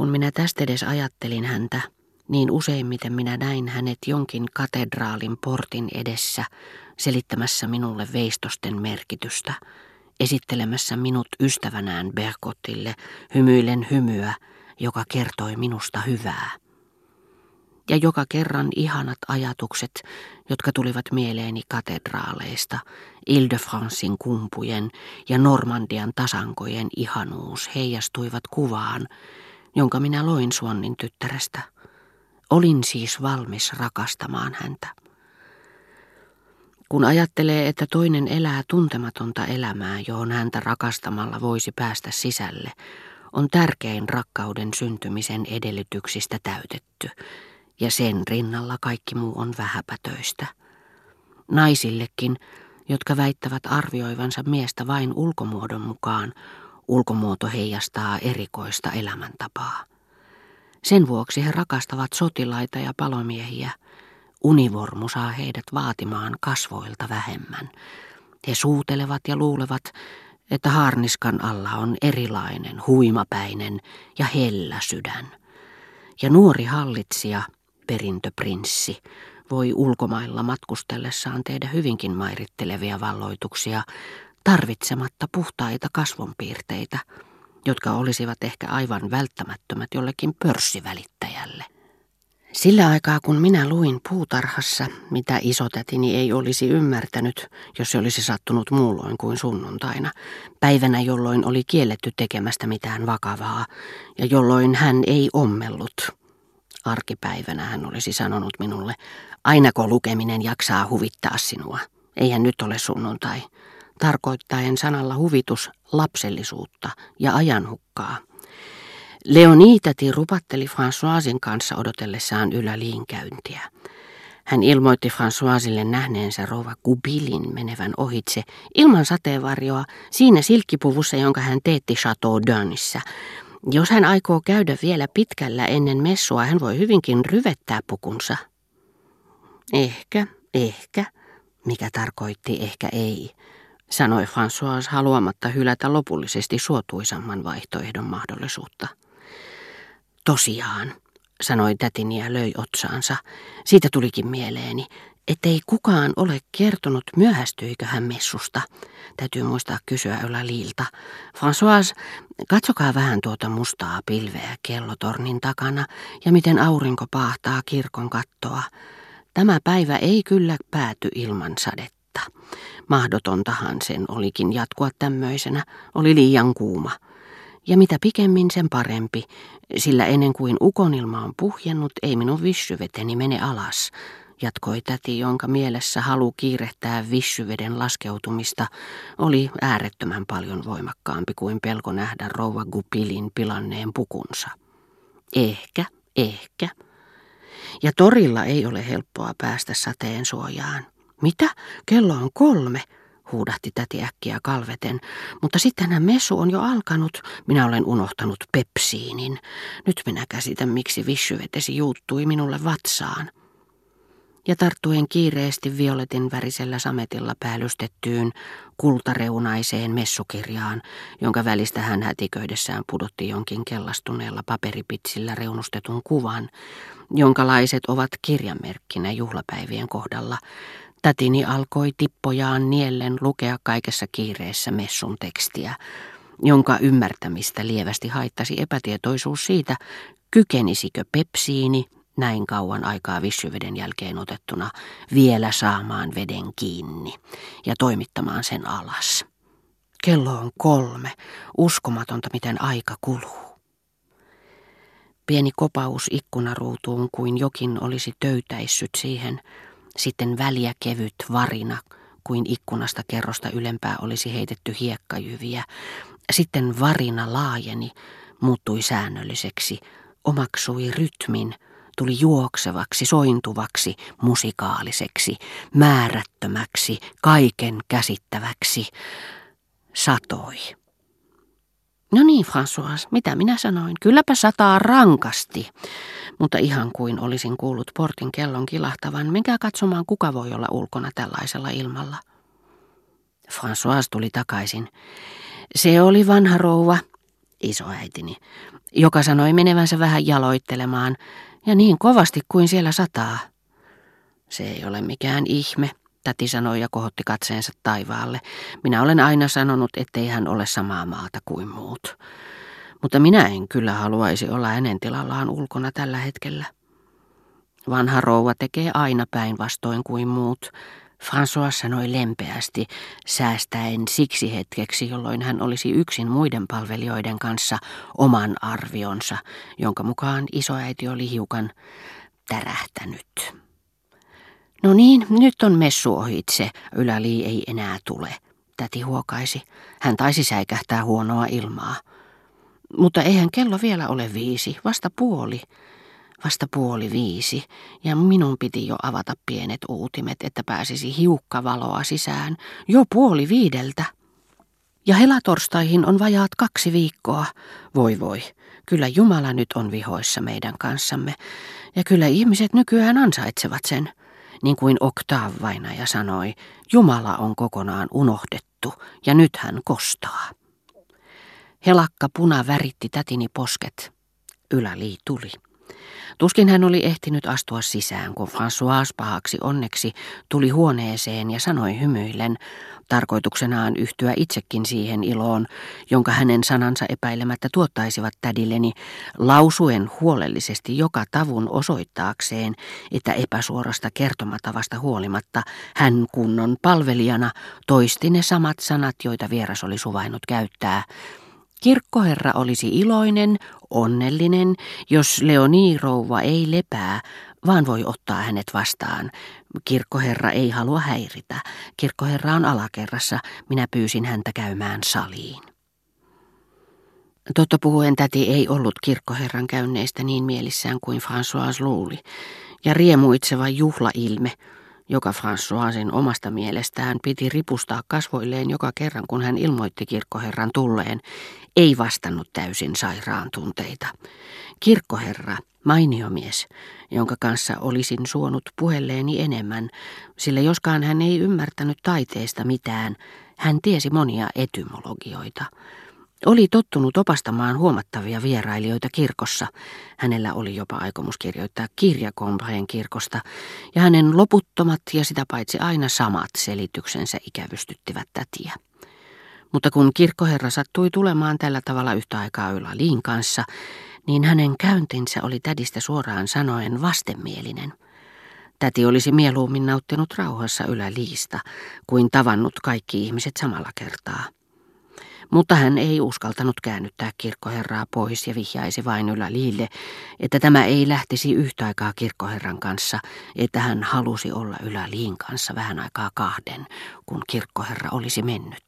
Kun minä tästä edes ajattelin häntä, niin useimmiten minä näin hänet jonkin katedraalin portin edessä selittämässä minulle veistosten merkitystä, esittelemässä minut ystävänään Berkotille hymyillen hymyä, joka kertoi minusta hyvää. Ja joka kerran ihanat ajatukset, jotka tulivat mieleeni katedraaleista, Ile-de-Francein kumpujen ja Normandian tasankojen ihanuus heijastuivat kuvaan, jonka minä loin Suonnin tyttärestä. Olin siis valmis rakastamaan häntä. Kun ajattelee, että toinen elää tuntematonta elämää, johon häntä rakastamalla voisi päästä sisälle, on tärkein rakkauden syntymisen edellytyksistä täytetty, ja sen rinnalla kaikki muu on vähäpätöistä. Naisillekin, jotka väittävät arvioivansa miestä vain ulkomuodon mukaan, ulkomuoto heijastaa erikoista elämäntapaa. Sen vuoksi he rakastavat sotilaita ja palomiehiä. Univormu saa heidät vaatimaan kasvoilta vähemmän. He suutelevat ja luulevat, että harniskan alla on erilainen, huimapäinen ja hellä sydän. Ja nuori hallitsija, perintöprinssi, voi ulkomailla matkustellessaan tehdä hyvinkin mairittelevia valloituksia, tarvitsematta puhtaita kasvonpiirteitä – jotka olisivat ehkä aivan välttämättömät jollekin pörssivälittäjälle. Sillä aikaa kun minä luin puutarhassa, mitä isotätini ei olisi ymmärtänyt, jos se olisi sattunut muulloin kuin sunnuntaina, päivänä jolloin oli kielletty tekemästä mitään vakavaa ja jolloin hän ei ommellut. Arkipäivänä hän olisi sanonut minulle, ainako lukeminen jaksaa huvittaa sinua. Eihän nyt ole sunnuntai tarkoittaen sanalla huvitus lapsellisuutta ja ajanhukkaa. Leonitäti rupatteli Françoisin kanssa odotellessaan yläliin käyntiä. Hän ilmoitti Françoisille nähneensä rouva Gubilin menevän ohitse ilman sateenvarjoa siinä silkkipuvussa, jonka hän teetti Chateau Dönnissä. Jos hän aikoo käydä vielä pitkällä ennen messua, hän voi hyvinkin ryvettää pukunsa. Ehkä, ehkä, mikä tarkoitti ehkä ei sanoi François haluamatta hylätä lopullisesti suotuisamman vaihtoehdon mahdollisuutta. Tosiaan, sanoi tätini ja löi otsaansa. Siitä tulikin mieleeni, ettei kukaan ole kertonut, myöhästyikö hän messusta. Täytyy muistaa kysyä Liilta. François, katsokaa vähän tuota mustaa pilveä kellotornin takana ja miten aurinko paahtaa kirkon kattoa. Tämä päivä ei kyllä pääty ilman sadetta. Mahdotontahan sen olikin jatkua tämmöisenä, oli liian kuuma. Ja mitä pikemmin sen parempi, sillä ennen kuin ukonilma on puhjennut, ei minun vissyveteni mene alas, jatkoi täti, jonka mielessä halu kiirehtää vissyveden laskeutumista oli äärettömän paljon voimakkaampi kuin pelko nähdä rouva Gupilin pilanneen pukunsa. Ehkä, ehkä. Ja torilla ei ole helppoa päästä sateen suojaan. Mitä? Kello on kolme, huudahti täti äkkiä kalveten, mutta sittenhän messu on jo alkanut. Minä olen unohtanut pepsiinin. Nyt minä käsitän, miksi vissyvetesi juuttui minulle vatsaan. Ja tarttuen kiireesti violetin värisellä sametilla päällystettyyn kultareunaiseen messukirjaan, jonka välistä hän hätiköidessään pudotti jonkin kellastuneella paperipitsillä reunustetun kuvan, jonkalaiset ovat kirjamerkkinä juhlapäivien kohdalla, Tätini alkoi tippojaan niellen lukea kaikessa kiireessä messun tekstiä, jonka ymmärtämistä lievästi haittasi epätietoisuus siitä, kykenisikö pepsiini näin kauan aikaa vissyveden jälkeen otettuna vielä saamaan veden kiinni ja toimittamaan sen alas. Kello on kolme. Uskomatonta, miten aika kuluu. Pieni kopaus ikkunaruutuun kuin jokin olisi töytäissyt siihen, sitten väliä kevyt varina, kuin ikkunasta kerrosta ylempää olisi heitetty hiekkajyviä. Sitten varina laajeni, muuttui säännölliseksi, omaksui rytmin, tuli juoksevaksi, sointuvaksi, musikaaliseksi, määrättömäksi, kaiken käsittäväksi. Satoi. No niin, François, mitä minä sanoin? Kylläpä sataa rankasti mutta ihan kuin olisin kuullut portin kellon kilahtavan, menkää katsomaan kuka voi olla ulkona tällaisella ilmalla. François tuli takaisin. Se oli vanha rouva, isoäitini, joka sanoi menevänsä vähän jaloittelemaan, ja niin kovasti kuin siellä sataa. Se ei ole mikään ihme, täti sanoi ja kohotti katseensa taivaalle. Minä olen aina sanonut, ettei hän ole samaa maata kuin muut. Mutta minä en kyllä haluaisi olla hänen tilallaan ulkona tällä hetkellä. Vanha rouva tekee aina päinvastoin kuin muut. François sanoi lempeästi, säästäen siksi hetkeksi, jolloin hän olisi yksin muiden palvelijoiden kanssa oman arvionsa, jonka mukaan isoäiti oli hiukan tärähtänyt. No niin, nyt on messu ohitse, Yläli ei enää tule, täti huokaisi. Hän taisi säikähtää huonoa ilmaa. Mutta eihän kello vielä ole viisi, vasta puoli. Vasta puoli viisi, ja minun piti jo avata pienet uutimet, että pääsisi hiukka valoa sisään. Jo puoli viideltä. Ja helatorstaihin on vajaat kaksi viikkoa. Voi voi, kyllä Jumala nyt on vihoissa meidän kanssamme. Ja kyllä ihmiset nykyään ansaitsevat sen. Niin kuin Oktav vainaja sanoi, Jumala on kokonaan unohdettu, ja nyt hän kostaa. Helakka puna väritti tätini posket. Ylälii tuli. Tuskin hän oli ehtinyt astua sisään, kun François pahaksi onneksi tuli huoneeseen ja sanoi hymyillen, tarkoituksenaan yhtyä itsekin siihen iloon, jonka hänen sanansa epäilemättä tuottaisivat tädilleni, lausuen huolellisesti joka tavun osoittaakseen, että epäsuorasta kertomatavasta huolimatta hän kunnon palvelijana toisti ne samat sanat, joita vieras oli suvainnut käyttää, Kirkkoherra olisi iloinen, onnellinen, jos Leoni-rouva ei lepää, vaan voi ottaa hänet vastaan. Kirkkoherra ei halua häiritä. Kirkkoherra on alakerrassa. Minä pyysin häntä käymään saliin. Totta puhuen täti ei ollut kirkkoherran käynneistä niin mielissään kuin François luuli, ja riemuitseva juhlailme – joka Françoisin omasta mielestään piti ripustaa kasvoilleen joka kerran, kun hän ilmoitti kirkkoherran tulleen, ei vastannut täysin sairaan tunteita. Kirkkoherra, mainiomies, jonka kanssa olisin suonut puhelleeni enemmän, sillä joskaan hän ei ymmärtänyt taiteesta mitään, hän tiesi monia etymologioita. Oli tottunut opastamaan huomattavia vierailijoita kirkossa. Hänellä oli jopa aikomus kirjoittaa kirja Combreen kirkosta, ja hänen loputtomat ja sitä paitsi aina samat selityksensä ikävystyttivät tätiä. Mutta kun kirkkoherra sattui tulemaan tällä tavalla yhtä aikaa Liin kanssa, niin hänen käyntinsä oli tädistä suoraan sanoen vastenmielinen. Täti olisi mieluummin nauttinut rauhassa Liista, kuin tavannut kaikki ihmiset samalla kertaa. Mutta hän ei uskaltanut käännyttää kirkkoherraa pois ja vihjaisi vain Liille, että tämä ei lähtisi yhtä aikaa kirkkoherran kanssa, että hän halusi olla Liin kanssa vähän aikaa kahden, kun kirkkoherra olisi mennyt.